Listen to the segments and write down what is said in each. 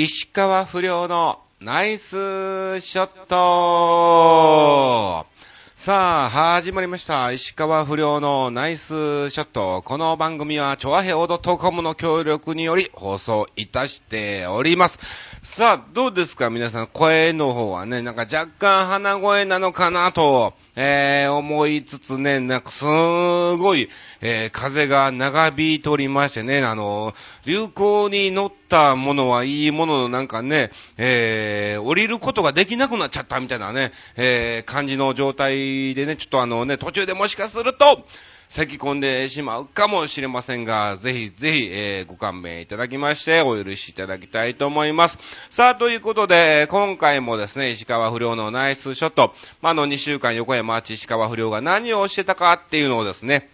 石川不良のナイスショットさあ、始まりました。石川不良のナイスショット。この番組は、チョアヘオドトコムの協力により放送いたしております。さあ、どうですか？皆さん、声の方はね、なんか若干鼻声なのかなと、えー、思いつつね、なんかすごい、えー、風が長引いておりましてね、あの、流行に乗ったものはいいもののなんかね、えー、降りることができなくなっちゃったみたいなね、えー、感じの状態でね、ちょっとあのね、途中でもしかすると、咳込んでしまうかもしれませんが、ぜひぜひ、えー、ご勘弁いただきまして、お許しいただきたいと思います。さあ、ということで、今回もですね、石川不良のナイスショット、まあ、の2週間横山町石川不良が何をしてたかっていうのをですね、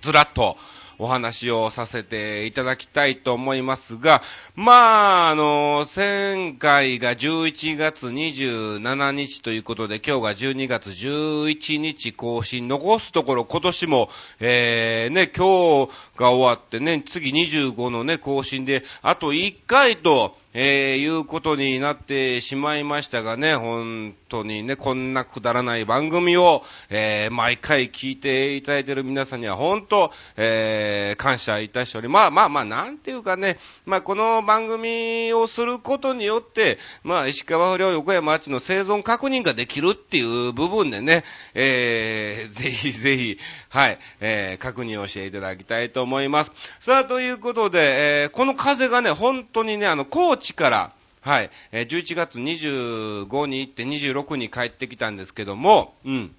ずらっと、お話をさせていただきたいと思いますが、まあ、あの、前回が11月27日ということで、今日が12月11日更新、残すところ今年も、えー、ね、今日が終わってね、次25のね、更新で、あと1回と、えー、いうことになってしまいましたがね、本当にね、こんなくだらない番組を、えー、毎回聞いていただいている皆さんには本当、えー、感謝いたしており、まあまあまあ、なんていうかね、まあこの番組をすることによって、まあ石川不良横山町の生存確認ができるっていう部分でね、えー、ぜひぜひ、はい、えー、確認をしていただきたいと思います。さあ、ということで、えー、この風がね、本当にね、あの、高から、はい、11月25に行って26に帰ってきたんですけども、うん。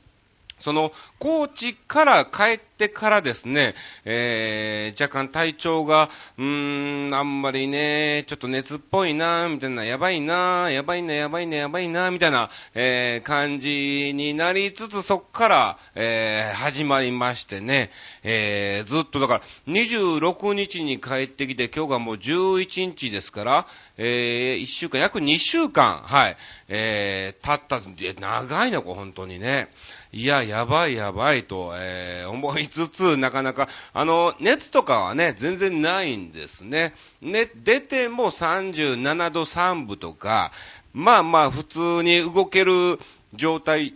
その、高知から帰ってからですね、えー、若干体調が、うーん、あんまりね、ちょっと熱っぽいな、みたいな、やばいな、やばいな、やばいな、やばいな、みたいな、えー、感じになりつつ、そっから、えー、始まりましてね、えー、ずっとだから、26日に帰ってきて、今日がもう11日ですから、えー、1週間、約2週間、はい、えー、経った、長いな、これ、本当にね。いや、やばいやばいと、えー、思いつつ、なかなか、あの、熱とかはね、全然ないんですね。ね、出ても37度3分とか、まあまあ、普通に動ける状態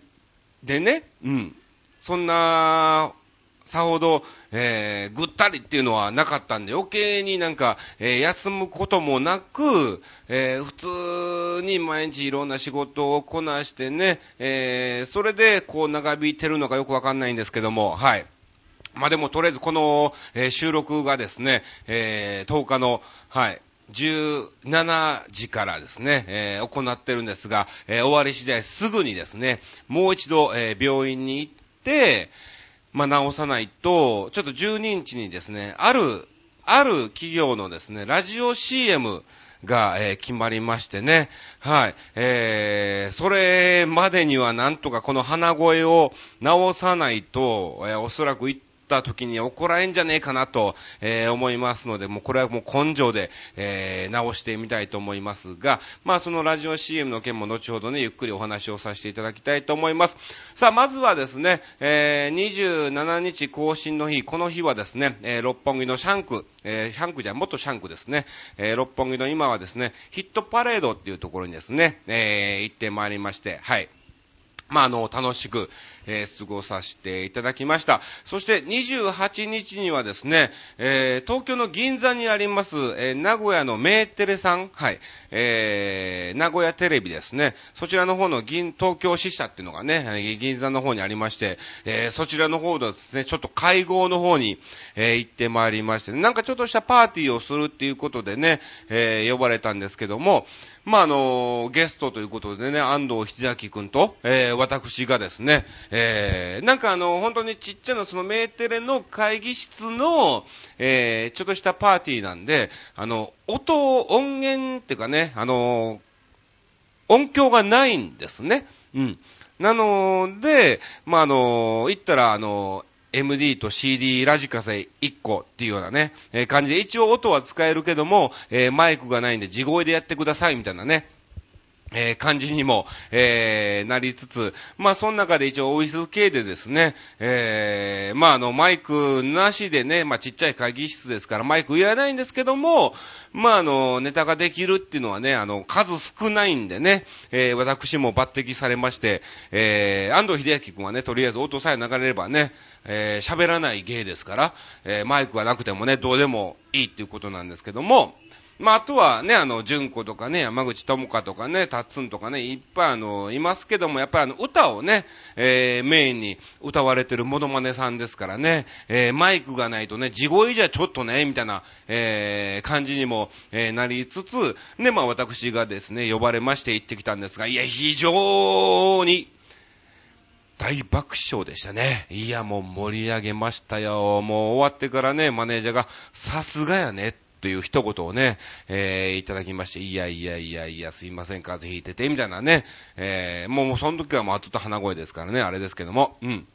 でね、うん。そんな、さほど、えー、ぐったりっていうのはなかったんで、余計になんか、えー、休むこともなく、えー、普通に毎日いろんな仕事をこなしてね、え、それでこう長引いてるのかよくわかんないんですけども、はい。まあ、でもとりあえずこの、え、収録がですね、え、10日の、はい、17時からですね、えー、行ってるんですが、えー、終わり次第すぐにですね、もう一度、えー、病院に行って、まあ、直さないと、ちょっと12日にですね、ある、ある企業のですね、ラジオ CM が、えー、決まりましてね、はい、えー、それまでにはなんとかこの鼻声を直さないと、えー、おそらくった時に怒られんじゃねえかなと、えー、思いますので、もうこれはもう根性で、えー、直してみたいと思いますが、まあそのラジオ CM の件も後ほどね、ゆっくりお話をさせていただきたいと思います。さあ、まずはですね、えー、27日更新の日、この日はですね、えー、六本木のシャンク、えー、シャンクじゃ、元シャンクですね、えー、六本木の今はですね、ヒットパレードっていうところにですね、えー、行ってまいりまして、はい。まあ、あの、楽しく、えー、過ごさせていただきました。そして28日にはですね、えー、東京の銀座にあります、えー、名古屋のメーテレさん、はい、えー、名古屋テレビですね、そちらの方の銀、東京支社っていうのがね、銀座の方にありまして、えー、そちらの方でですね、ちょっと会合の方に、えー、行ってまいりまして、なんかちょっとしたパーティーをするっていうことでね、えー、呼ばれたんですけども、まあ、あの、ゲストということでね、安藤秀明くんと、えー、私がですね、ー、なんかあの、本当にちっちゃなそのメーテレの会議室の、えー、ちょっとしたパーティーなんで、あの、音、音源っていうかね、あの、音響がないんですね。うん。なので、まあ、あの、言ったら、あの、MD と CD ラジカセ1個っていうようなね、えー、感じで、一応音は使えるけども、えー、マイクがないんで地声でやってくださいみたいなね、えー、感じにも、えー、なりつつ、まあ、その中で一応オフィス系でですね、えー、まあ、あの、マイクなしでね、まあ、ちっちゃい会議室ですから、マイクいらないんですけども、まあ、あの、ネタができるっていうのはね、あの、数少ないんでね、えー、私も抜擢されまして、えー、安藤秀明君はね、とりあえず音さえ流れればね、えー、喋らない芸ですから、えー、マイクがなくてもね、どうでもいいっていうことなんですけども、まあ、あとはね、あの、純子とかね、山口智香とかね、タッツンとかね、いっぱいあの、いますけども、やっぱりあの、歌をね、えー、メインに歌われてるモノマネさんですからね、えー、マイクがないとね、地声じゃちょっとね、みたいな、えー、感じにも、えー、なりつつ、ね、まあ、私がですね、呼ばれまして行ってきたんですが、いや、非常に、大爆笑でしたね。いや、もう盛り上げましたよ。もう終わってからね、マネージャーが、さすがやねという一言をね、えー、いただきまして、いやいやいやいや、すいません、風邪ひいてて、みたいなね、えー、もうその時はもう後と鼻声ですからね、あれですけども、うん。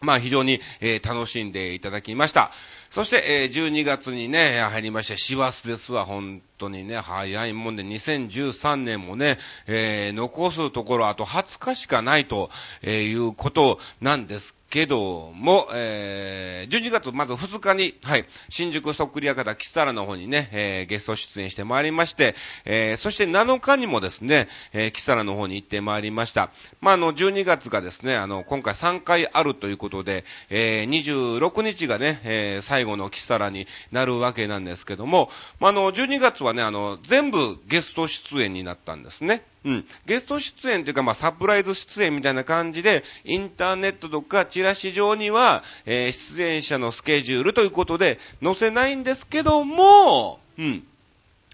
まあ非常に、えー、楽しんでいただきました。そして、えー、12月にね、入りまして、師走ですわ、本当にね、早いもんで、2013年もね、えー、残すところあと20日しかないと、えいうことなんですけども、えー、12月まず2日に、はい、新宿そっくり館キサラの方にね、えー、ゲスト出演してまいりまして、えー、そして7日にもですね、えー、キサラの方に行ってまいりました。まあ、あの、12月がですね、あの、今回3回あるということで、えー、26日がね、えー、最後のキサラになるわけなんですけども、まあ、あの、12月はね、あの、全部ゲスト出演になったんですね。うん。ゲスト出演というか、まあ、サプライズ出演みたいな感じで、インターネットとかチラシ上には、えー、出演者のスケジュールということで載せないんですけども、うん。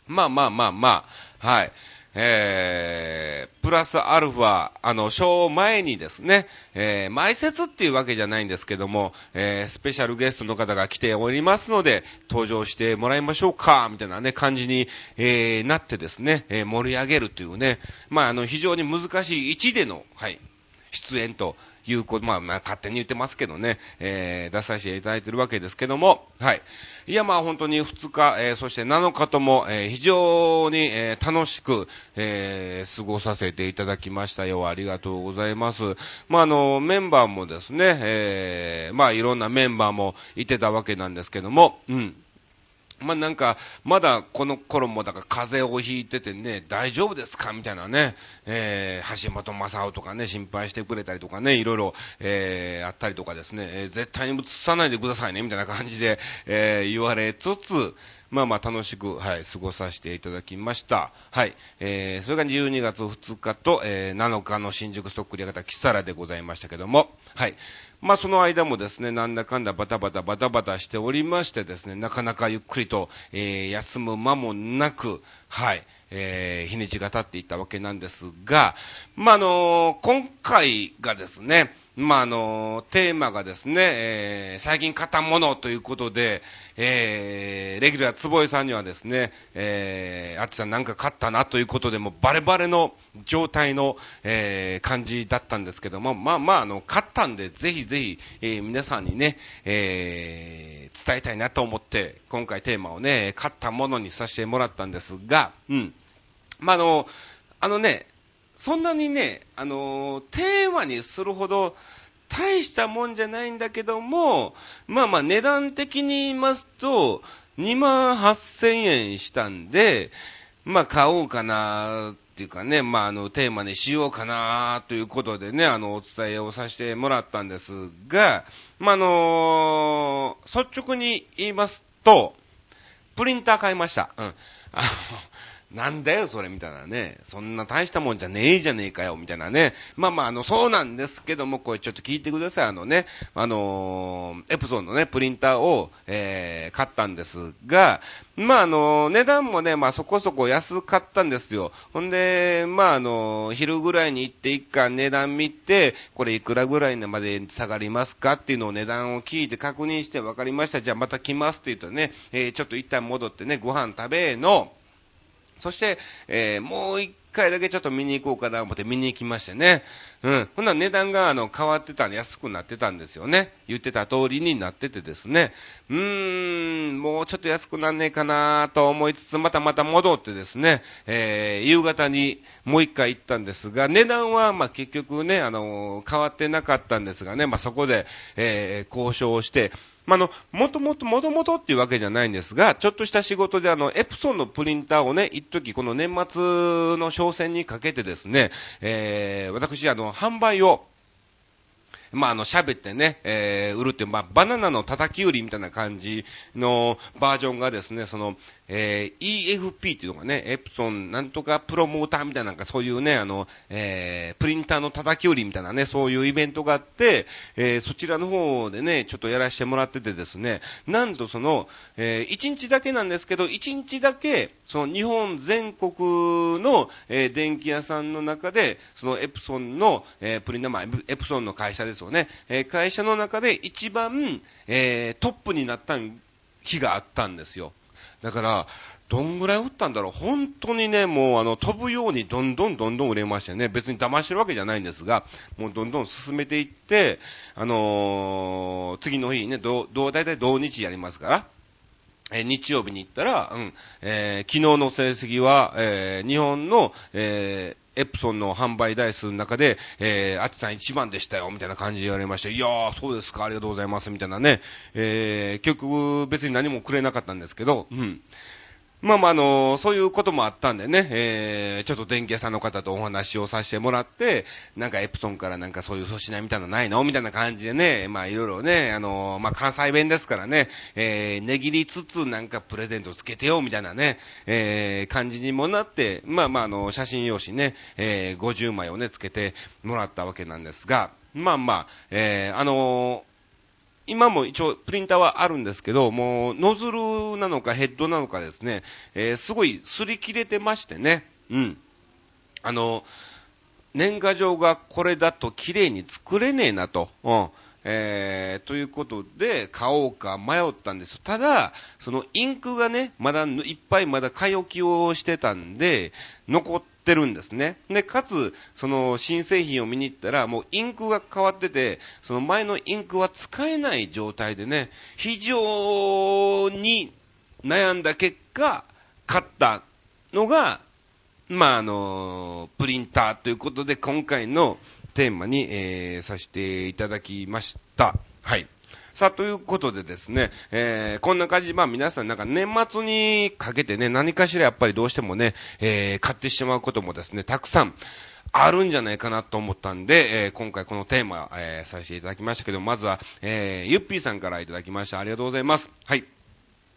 まあまあまあまあ、はい。えー、プラスアルファ、あの、ショー前にですね、えー、前説っていうわけじゃないんですけども、えー、スペシャルゲストの方が来ておりますので、登場してもらいましょうか、みたいなね、感じに、えー、なってですね、えー、盛り上げるというね、まあ、あの、非常に難しい位置での、はい、出演ということ、まあ、まあ、勝手に言ってますけどね、えー、出させていただいてるわけですけども、はい。いや、まあ、本当に2日、えー、そして7日とも、えー、非常に、えー、楽しく、えー、過ごさせていただきましたよ。ありがとうございます。まあ、あの、メンバーもですね、えー、まあ、いろんなメンバーもいてたわけなんですけども、うん。まあ、なんか、まだこの頃もだから風邪をひいててね、大丈夫ですかみたいなね、えー、橋本正夫とかね、心配してくれたりとかね、いろいろ、えー、あったりとかですね、えー、絶対に移さないでくださいね、みたいな感じで、えー、言われつつ、まあまあ楽しく、はい、過ごさせていただきました。はい。えー、それが12月2日と、えー、7日の新宿そっくり型キサラでございましたけども、はい。まあその間もですね、なんだかんだバタバタバタバタしておりましてですね、なかなかゆっくりと、えー、休む間もなく、はい、えー、日にちが経っていったわけなんですが、まああのー、今回がですね、まあ、あの、テーマがですね、えー、最近買ったものということで、えー、レギュラー坪井さんにはですね、えー、あっちさんなんか買ったなということで、もバレバレの状態の、えー、感じだったんですけども、まあまあ、あの、買ったんで、ぜひぜひ、えー、皆さんにね、えー、伝えたいなと思って、今回テーマをね、買ったものにさせてもらったんですが、うん。まあ、あの、あのね、そんなにね、あのー、テーマにするほど大したもんじゃないんだけども、まあまあ値段的に言いますと、2万8000円したんで、まあ買おうかなっていうかね、まああのテーマにしようかなということでね、あのお伝えをさせてもらったんですが、まああのー、率直に言いますと、プリンター買いました。うん。あのなんだよ、それ、みたいなね。そんな大したもんじゃねえじゃねえかよ、みたいなね。まあまあ、あの、そうなんですけども、これちょっと聞いてください。あのね、あのー、エプソンのね、プリンターを、えー、買ったんですが、まああの、値段もね、まあそこそこ安かったんですよ。ほんで、まああの、昼ぐらいに行って一貫値段見て、これいくらぐらいまで下がりますかっていうのを値段を聞いて確認して分かりました。じゃあまた来ますって言うとね、えー、ちょっと一旦戻ってね、ご飯食べの、そして、えー、もう一回だけちょっと見に行こうかな思って見に行きましてね。うん。ほんなら値段があの変わってたんで安くなってたんですよね。言ってた通りになっててですね。うーん、もうちょっと安くなんねえかなと思いつつ、またまた戻ってですね、えー、夕方にもう一回行ったんですが、値段はまあ結局ね、あの変わってなかったんですがね、まあそこで、えー、交渉をして、まあ、の、もともと、もともとっていうわけじゃないんですが、ちょっとした仕事であの、エプソンのプリンターをね、一時この年末の商戦にかけてですね、えー、私あの、販売を、まあ、あの、喋ってね、えー、売るっていう、まあ、バナナの叩き売りみたいな感じのバージョンがですね、その、えー、EFP っていうのがね、エプソンなんとかプロモーターみたいななんかそういうね、あの、えー、プリンターの叩き売りみたいなね、そういうイベントがあって、えー、そちらの方でね、ちょっとやらせてもらっててですね、なんとその、えー、1日だけなんですけど、1日だけ、その日本全国の、えー、電気屋さんの中で、そのエプソンの、えー、プリンター、まあ、エプソンの会社ですよね、えー、会社の中で一番、えー、トップになった日があったんですよ。だから、どんぐらい売ったんだろう。本当にね、もうあの、飛ぶようにどんどんどんどん売れましてね、別に騙してるわけじゃないんですが、もうどんどん進めていって、あのー、次の日ね、どう、どう、だいたい同日やりますから、えー日曜日に行ったら、うん、えー昨日の成績は、えー日本の、えーエプソンの販売台数の中で、えー、あちさん一番でしたよ、みたいな感じで言われまして、いやー、そうですか、ありがとうございます、みたいなね、えー、結局別に何もくれなかったんですけど、うん。まあまあ、あのそういうこともあったんでね、えー、ちょっと電気屋さんの方とお話をさせてもらって、なんかエプソンからなんかそういう粗品みたいなのないのみたいな感じでね、まあいろいろね、あのまあ関西弁ですからね、えー、値切りつつなんかプレゼントつけてよ、みたいなね、えー、感じにもなって、まあまああの、写真用紙ね、えー、50枚をね、つけてもらったわけなんですが、まあまあ、えー、あの今も一応プリンターはあるんですけど、もうノズルなのかヘッドなのかですね、えーすごい擦り切れてましてね、うん。あの、年賀状がこれだと綺麗に作れねえなと、うん。えー、ということで、買おうか迷ったんです。ただ、そのインクがね、まだいっぱいまだ買い置きをしてたんで、残ってるんですね。で、かつ、その新製品を見に行ったら、もうインクが変わってて、その前のインクは使えない状態でね、非常に悩んだ結果、買ったのが、まあ、あの、プリンターということで、今回のテーマに、えー、させていただきました。はい。さあ、ということでですね、えー、こんな感じで、まあ皆さんなんか年末にかけてね、何かしらやっぱりどうしてもね、えー、買ってしまうこともですね、たくさんあるんじゃないかなと思ったんで、えー、今回このテーマ、えー、させていただきましたけど、まずは、えー、ゆっぴーさんからいただきました。ありがとうございます。はい。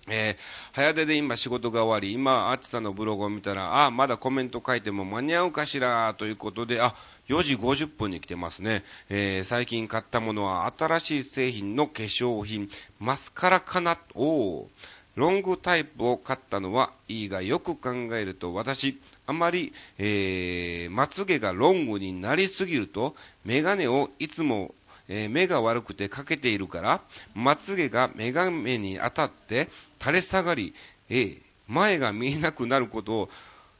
えー、早出で今仕事が終わり、今、あちさのブログを見たら、あ、まだコメント書いても間に合うかしら、ということで、あ、4時50分に来てますね。えー、最近買ったものは新しい製品の化粧品、マスカラかなお。ロングタイプを買ったのはいいが、よく考えると私、あまり、えー、まつげがロングになりすぎると、メガネをいつもえ目が悪くてかけているから、まつげがメガネに当たって垂れ下がり、えー前が見えなくなることを、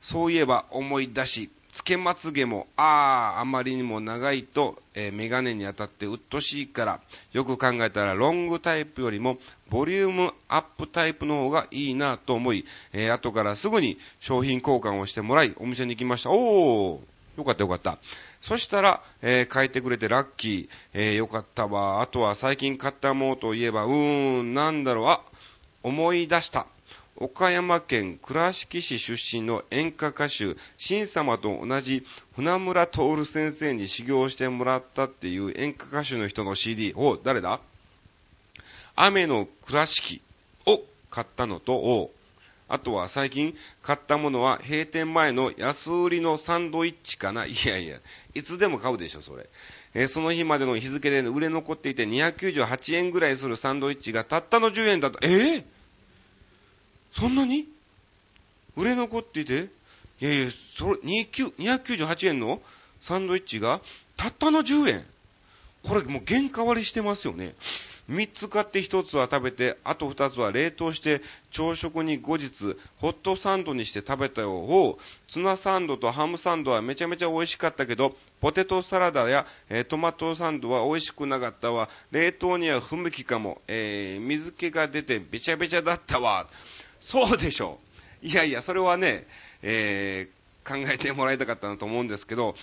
そういえば思い出し、つけまつげも、あー、あまりにも長いと、えーメガネに当たってうっとしいから、よく考えたらロングタイプよりも、ボリュームアップタイプの方がいいなと思い、えー後からすぐに商品交換をしてもらい、お店に行きました。おー、よかったよかった。そしたら、えー書いてくれてラッキー、えーよかったわ。あとは最近買ったものといえば、うーん、なんだろう、あ、思い出した。岡山県倉敷市出身の演歌歌手、新様と同じ船村徹先生に修行してもらったっていう演歌歌手の人の CD。お、誰だ？雨の倉敷を買ったのと、あとは最近買ったものは閉店前の安売りのサンドイッチかないやいや、いつでも買うでしょ、それ。えーその日までの日付で売れ残っていて298円ぐらいするサンドイッチがたったの10円だった。えー？そんなに？売れ残っていて？いやいや、それ、29 298円のサンドイッチがたったの10円これもう原価割りしてますよね。3つ買って1つは食べて、あと2つは冷凍して朝食に後日ホットサンドにして食べたよう。ツナサンドとハムサンドはめちゃめちゃ美味しかったけど、ポテトサラダや、えー、トマトサンドは美味しくなかったわ。冷凍には不向きかも。えー、水気が出てべちゃべちゃだったわ。そうでしょ。いやいや、それはね、えー、考えてもらいたかったなと思うんですけど、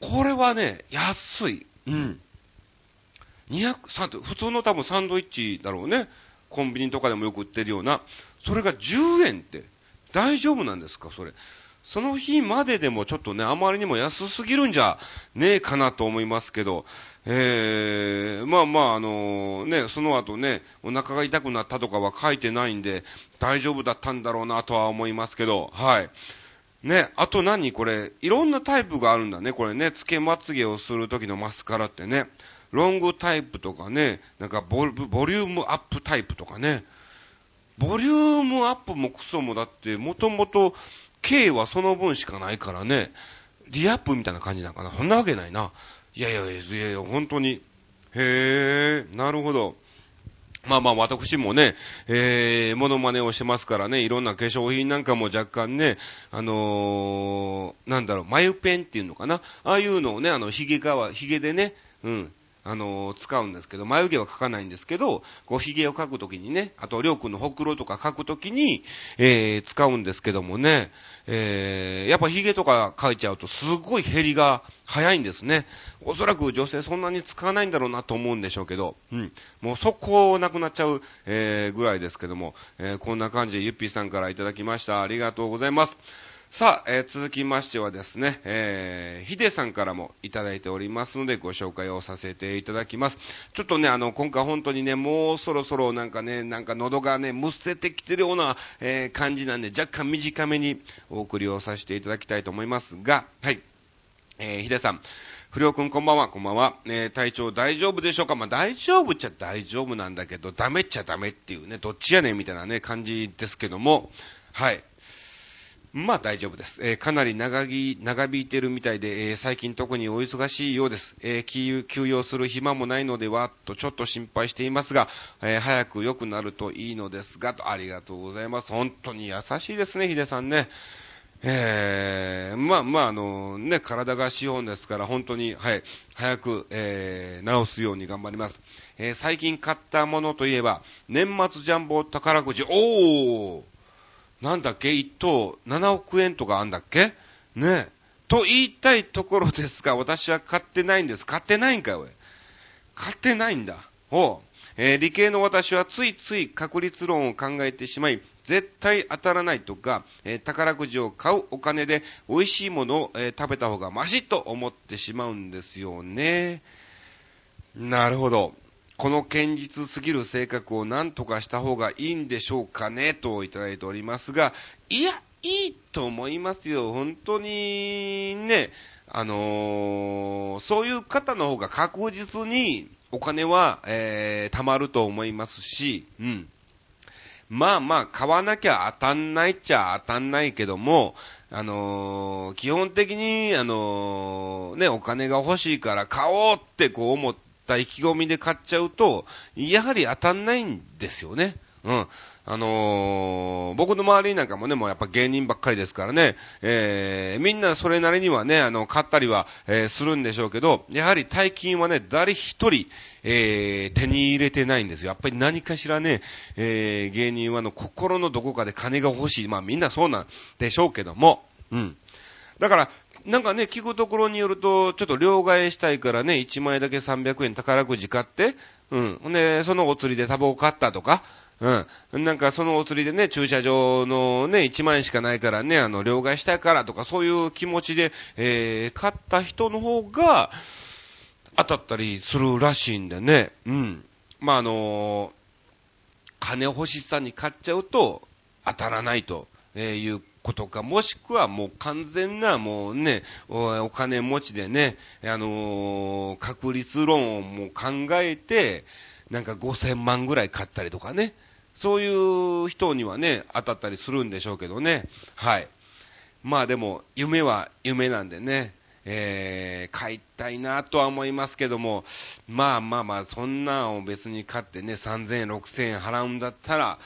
これはね、安い。うん。200、普通の多分サンドイッチだろうね。コンビニとかでもよく売ってるような。それが10円って大丈夫なんですか？それ。その日まででもちょっとね、あまりにも安すぎるんじゃねえかなと思いますけど、えー、まあまあ、あのね、その後ね、お腹が痛くなったとかは書いてないんで、大丈夫だったんだろうなとは思いますけど、はい。ね、あと何？これ、いろんなタイプがあるんだね、これね、つけまつげをするときのマスカラってね。ロングタイプとかね、なんかボリュームアップタイプとかね。ボリュームアップもクソもだって、もともと K はその分しかないからね、リアップみたいな感じなのかな。そんなわけないな。いやいやいや、いやいや、本当に。へえ、なるほど。まあまあ私もね、えー、モノマネをしてますからね、いろんな化粧品なんかも若干ね、あのー、なんだろう、眉ペンっていうのかなああいうのをね、あの、髭が、髭でね、うん、あの、使うんですけど、眉毛は描かないんですけど、こう、髭を描くときにね、あと、りょうくんのほくろとか描くときに、えー、使うんですけどもね、えー、やっぱ髭とか描いちゃうと、すごい減りが早いんですね。おそらく女性そんなに使わないんだろうなと思うんでしょうけど、うん。もう速攻なくなっちゃう、えー、ぐらいですけども、えー、こんな感じでゆっぴーさんからいただきました。ありがとうございます。さあ、えー、続きましてはですね、えー、ヒデさんからもいただいておりますので、ご紹介をさせていただきます。ちょっとね、あの、今回本当にね、もうそろそろなんかね、なんか喉がね、むせてきてるような、えー、感じなんで、若干短めにお送りをさせていただきたいと思いますが、はい。えー、ヒデさん。不良くんこんばんは、こんばんは。えー、体調大丈夫でしょうか？まあ、大丈夫っちゃ大丈夫なんだけど、ダメっちゃダメっていうね、どっちやねんみたいなね、感じですけども、はい。まあ大丈夫です。えー、かなり長ぎ長引いてるみたいで、えー、最近特にお忙しいようです。えー、休養する暇もないのでは、とちょっと心配していますが、え早く良くなるといいのですが、とありがとうございます。本当に優しいですね、ヒデさんね。えー、まあまあ、あの、ね、体が資本ですから、本当に、はい、早く、えー、治すように頑張ります。えー、最近買ったものといえば、年末ジャンボ宝くじ、おーなんだっけ？一等7億円とかあんだっけ？ねえと言いたいところですが、私は買ってないんです。買ってないんかい、おい。買ってないんだ。おう。えー、理系の私はついつい確率論を考えてしまい、絶対当たらないとか、えー、宝くじを買うお金で美味しいものを、えー、食べた方がマシと思ってしまうんですよね。なるほど。この堅実すぎる性格を何とかした方がいいんでしょうかね、といただいておりますが、いや、いいと思いますよ。本当に、ね、あのー、そういう方の方が確実にお金は、えー、貯まると思いますし、うん。まあまあ、買わなきゃ当たんないっちゃ当たんないけども、あのー、基本的に、あのー、ね、お金が欲しいから買おうってこう思って、った意気込みで買っちゃうと、やはり当たんないんですよね。うん。あのー、僕の周りなんかもね、もうやっぱ芸人ばっかりですからね、えー、みんなそれなりにはね、あの、買ったりは、えー、するんでしょうけど、やはり大金はね、誰一人、えー、手に入れてないんですよ。やっぱり何かしらね、えー、芸人はの、心のどこかで金が欲しい。まあみんなそうなんでしょうけども、うん。だから、なんかね、聞くところによると、ちょっと両替したいからね、1枚だけ300円宝くじ買って、うん。ほんで、そのお釣りでタバコ買ったとか、うん。なんかそのお釣りでね、駐車場のね、1万円しかないからね、あの、両替したいからとか、そういう気持ちで、えー、買った人の方が、当たったりするらしいんでね、うん。まあ、あのー、金欲しさに買っちゃうと、当たらないとえいうことか、もしくはもう完全なもうね、お金持ちでね、あのー、確率論をもう考えて、なんか5000万ぐらい買ったりとかね、そういう人にはね、当たったりするんでしょうけどね、はい。まあでも、夢は夢なんでね、えー、買いたいなとは思いますけども、まあまあまあ、そんなんを別に買ってね、3000円、6000円払うんだったら、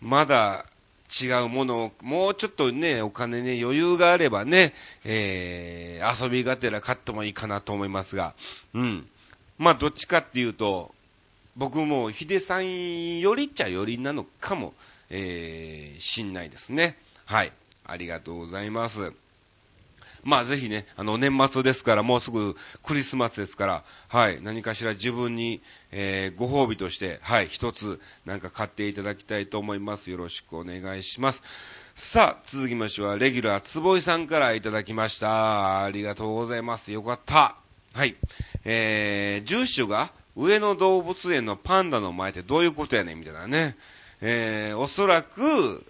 まだ違うものを、もうちょっとね、お金ね、余裕があればね、えー、遊びがてら買ってもいいかなと思いますが、うん。まあ、どっちかっていうと、僕もヒデさんよりっちゃよりなのかも、えー、しんないですね。はい。ありがとうございます。まあぜひね、あの年末ですから、もうすぐクリスマスですから、はい、何かしら自分に、えー、ご褒美として、はい、一つなんか買っていただきたいと思います。よろしくお願いします。さあ、続きましては、レギュラー、つぼいさんからいただきました。ありがとうございます。よかった。はい。えー、住所が上野動物園のパンダの前ってどういうことやねんみたいなね。えー、おそらく、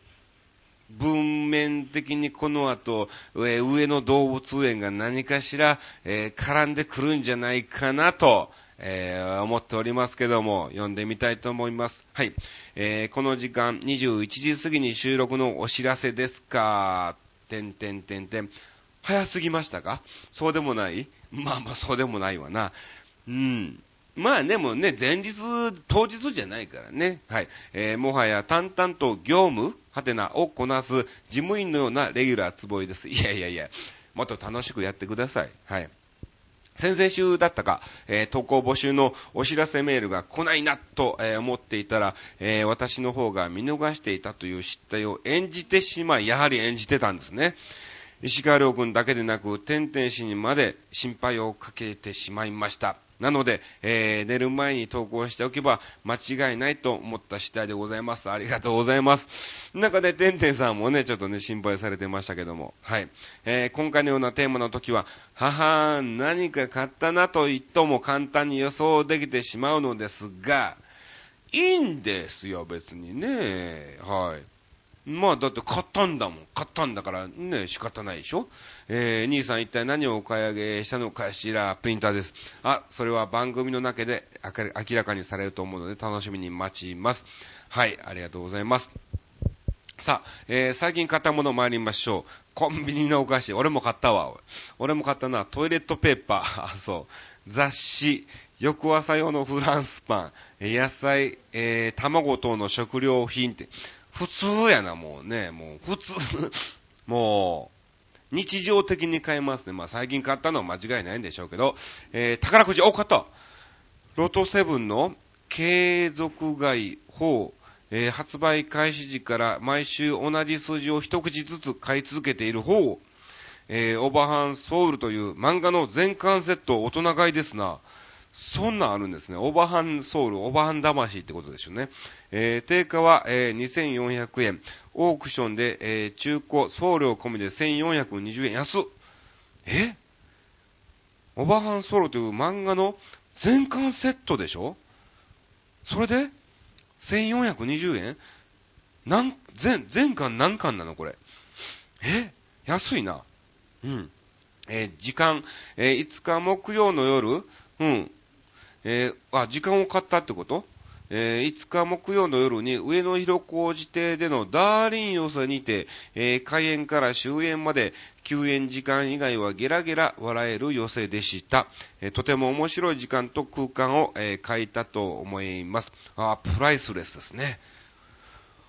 文面的にこの後、上野動物園が何かしら、え、絡んでくるんじゃないかなと、えー、思っておりますけども、読んでみたいと思います。はい。えー、この時間、21時過ぎに収録のお知らせですか。てんてんてんてん。早すぎましたか？そうでもない？まあまあそうでもないわな。うん。まあでもね、前日、当日じゃないからね。はい。えー、もはや淡々と業務、はてなをこなす事務員のようなレギュラーつぼいです。いやいやいや、もっと楽しくやってください。はい。先々週だったか、えー、投稿募集のお知らせメールが来ないなと、えー、思っていたら、えー、私の方が見逃していたという失態を演じてしまい、やはり演じてたんですね。石川遼君だけでなく、天天氏にまで心配をかけてしまいました。なので、えー、寝る前に投稿しておけば間違いないと思った次第でございます。ありがとうございます。中で、てんてんさんもね、ちょっとね、心配されてましたけども。はい。えー、今回のようなテーマの時は、母、何か買ったなと言っても簡単に予想できてしまうのですが、いいんですよ、別にね。はい。まあ、だって買ったんだもん。買ったんだからね、仕方ないでしょ？えー、兄さん一体何をお買い上げしたのかしら、プリンターです。あ、それは番組の中で明らかにされると思うので楽しみに待ちます。はい、ありがとうございます。さあ、えー、最近買ったもの参りましょう。コンビニのお菓子。俺も買ったわ。俺も買ったな。トイレットペーパー。あ、そう。雑誌。翌朝用のフランスパン。野菜、えー、卵等の食料品って。普通やな、もうね。もう、普通。もう、日常的に買いますね。まあ最近買ったのは間違いないんでしょうけど、えー、宝くじ、お、買ったロトセブンの継続買い法、えー、発売開始時から毎週同じ数字を一口ずつ買い続けている方、えー、オバハンソウルという漫画の全巻セット大人買いですな。そんなんあるんですね。オバハンソウル、オバハン魂ってことですよね。えー、定価は、えー、2400円。オークションで、えー、中古、送料込みで1420円。安っ。え？オバハンソウルという漫画の全巻セットでしょ？それで ?1420 円？なん、全、全巻何巻なのこれ？え？安いな。うん。えー、時間、えー、5日木曜の夜、うん。えー、あ、時間を買ったってこと？えー、5日木曜の夜に上野広小路邸でのダーリン寄せにて、えー、開園から終園まで休園時間以外はゲラゲラ笑える寄せでした。えー、とても面白い時間と空間を、えー、書いたと思います。あ、プライスレスですね。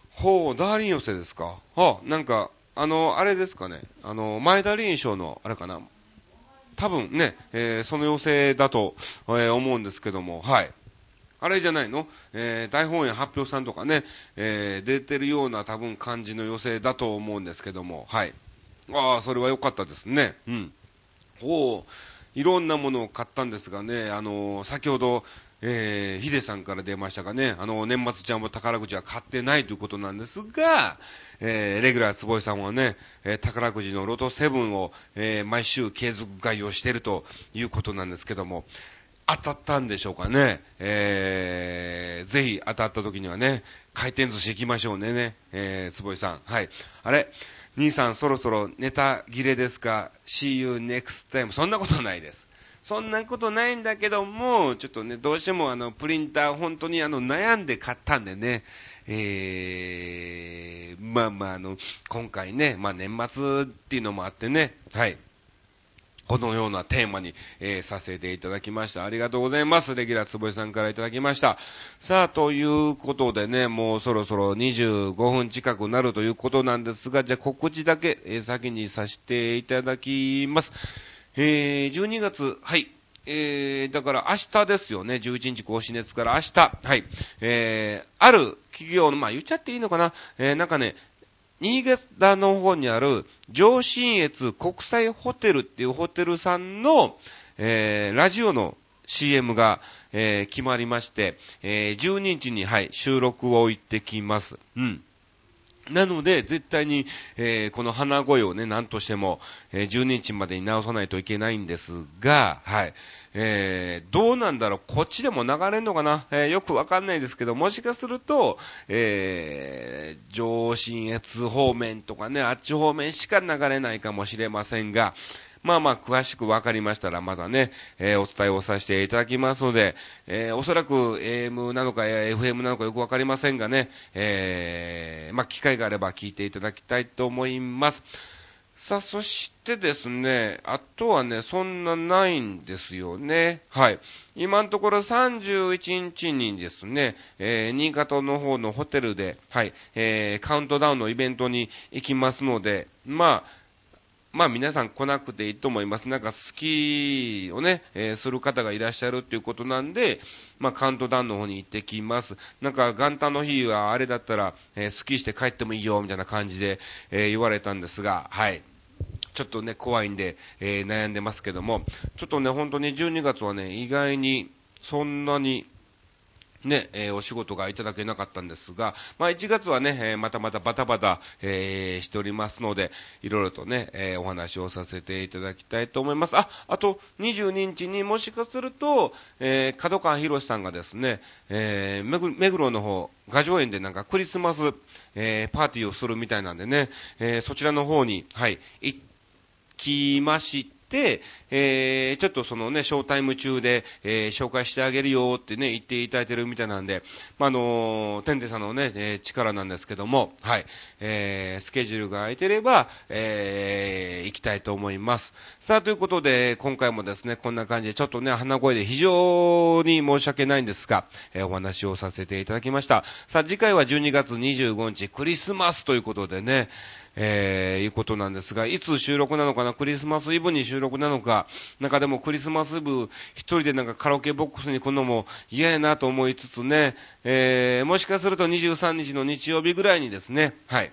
ほう、ダーリン寄せですか？あ、なんか、あの、あれですかね？あの、前田林賞の、あれかな？多分ね、えー、その要請だと、えー、思うんですけども、はい。あれじゃないの？えー、大本営発表さんとかね、えー、出てるような多分感じの要請だと思うんですけども、はい。ああ、それは良かったですね。うん。お、いろんなものを買ったんですがね、あのー、先ほど、えー、ヒデさんから出ましたがね、あの、年末ちゃんも宝くじは買ってないということなんですが、えー、レギュラー坪井さんはね、えー、宝くじのロト7を、えー、毎週継続買いをしているということなんですけども、当たったんでしょうかね。えー、ぜひ当たった時にはね、回転寿司行きましょうね、ね、えー、坪井さん。はい。あれ？兄さんそろそろネタ切れですか ?See you next time. そんなことないです。そんなことないんだけども、ちょっとね、どうしてもあの、プリンター本当にあの、悩んで買ったんでね、えー、まあまああの、今回ね、まあ年末っていうのもあってね、はい。このようなテーマに、えー、させていただきました。ありがとうございます。レギュラーつぼいさんからいただきました。さあ、ということでね、もうそろそろ25分近くなるということなんですが、じゃあ告知だけ、えー、先にさせていただきます。えー、12月、はい。えー、だから明日ですよね、11日更新ですから明日、はい、えー、ある企業の、まあ言っちゃっていいのかな、えー、なんかね、新潟の方にある上信越国際ホテルっていうホテルさんの、えー、ラジオの CM が、えー、決まりまして、えー、12日に、はい、収録を行ってきます。うん。なので、絶対に、えー、この鼻声をね、何としても、えー、12日までに直さないといけないんですが、はい。えー、どうなんだろう、こっちでも流れんのかな、えー、よくわかんないですけど、もしかすると、えー、上信越方面とかね、あっち方面しか流れないかもしれませんが、まあまあ、詳しくわかりましたら、まだね、えー、お伝えをさせていただきますので、えー、おそらく AM なのか FM なのかよくわかりませんがね、えー、まあ、機会があれば聞いていただきたいと思います。さあ、そしてですね、あとはね、そんなないんですよね。はい。今のところ31日にですね、えー、新潟の方のホテルで、はい、えー、カウントダウンのイベントに行きますので、まあ、まあ皆さん来なくていいと思います。なんかスキーをね、えー、する方がいらっしゃるっていうことなんで、まあカウントダウンの方に行ってきます。なんか元旦の日はあれだったら、えー、スキーして帰ってもいいよ、みたいな感じで、えー、言われたんですが、はい。ちょっとね、怖いんで、え、悩んでますけども、ちょっとね、本当に12月はね、意外にそんなに、ね、えー、お仕事がいただけなかったんですが、まあ1月はね、えー、またまたバタバタ、えー、しておりますので、いろいろとね、えお話をさせていただきたいと思います。あ、あと、22日にもしかすると、え角川博さんがですね、え目黒の方、画上園でなんかクリスマス、えパーティーをするみたいなんでね、えそちらの方に、はい、行きまして、えー、ちょっとそのね、ショータイム中で、えー、紹介してあげるよってね、言っていただいてるみたいなんで、まあ、あのー、テンテさんのね、えー、力なんですけども、はい、えー、スケジュールが空いてれば、えー、行きたいと思います。さあ、ということで、今回もですね、こんな感じで、ちょっとね、鼻声で非常に申し訳ないんですが、えー、お話をさせていただきました。さあ、次回は12月25日、クリスマスということでね、えー、いうことなんですが、いつ収録なのかな、クリスマスイブに収録なのか、なんかでもクリスマスイブ一人でなんかカラオケボックスに来るのも嫌やなと思いつつね、えー、もしかすると23日の日曜日ぐらいにですね、はい。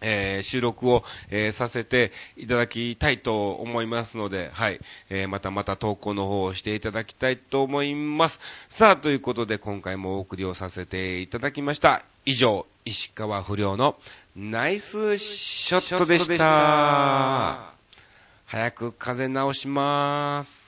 えー、収録を、えー、させていただきたいと思いますので、はい、えー、またまた投稿の方をしていただきたいと思います。さあ、ということで今回もお送りをさせていただきました。以上、石川不良のナイスショットでした。早く風直しまーす。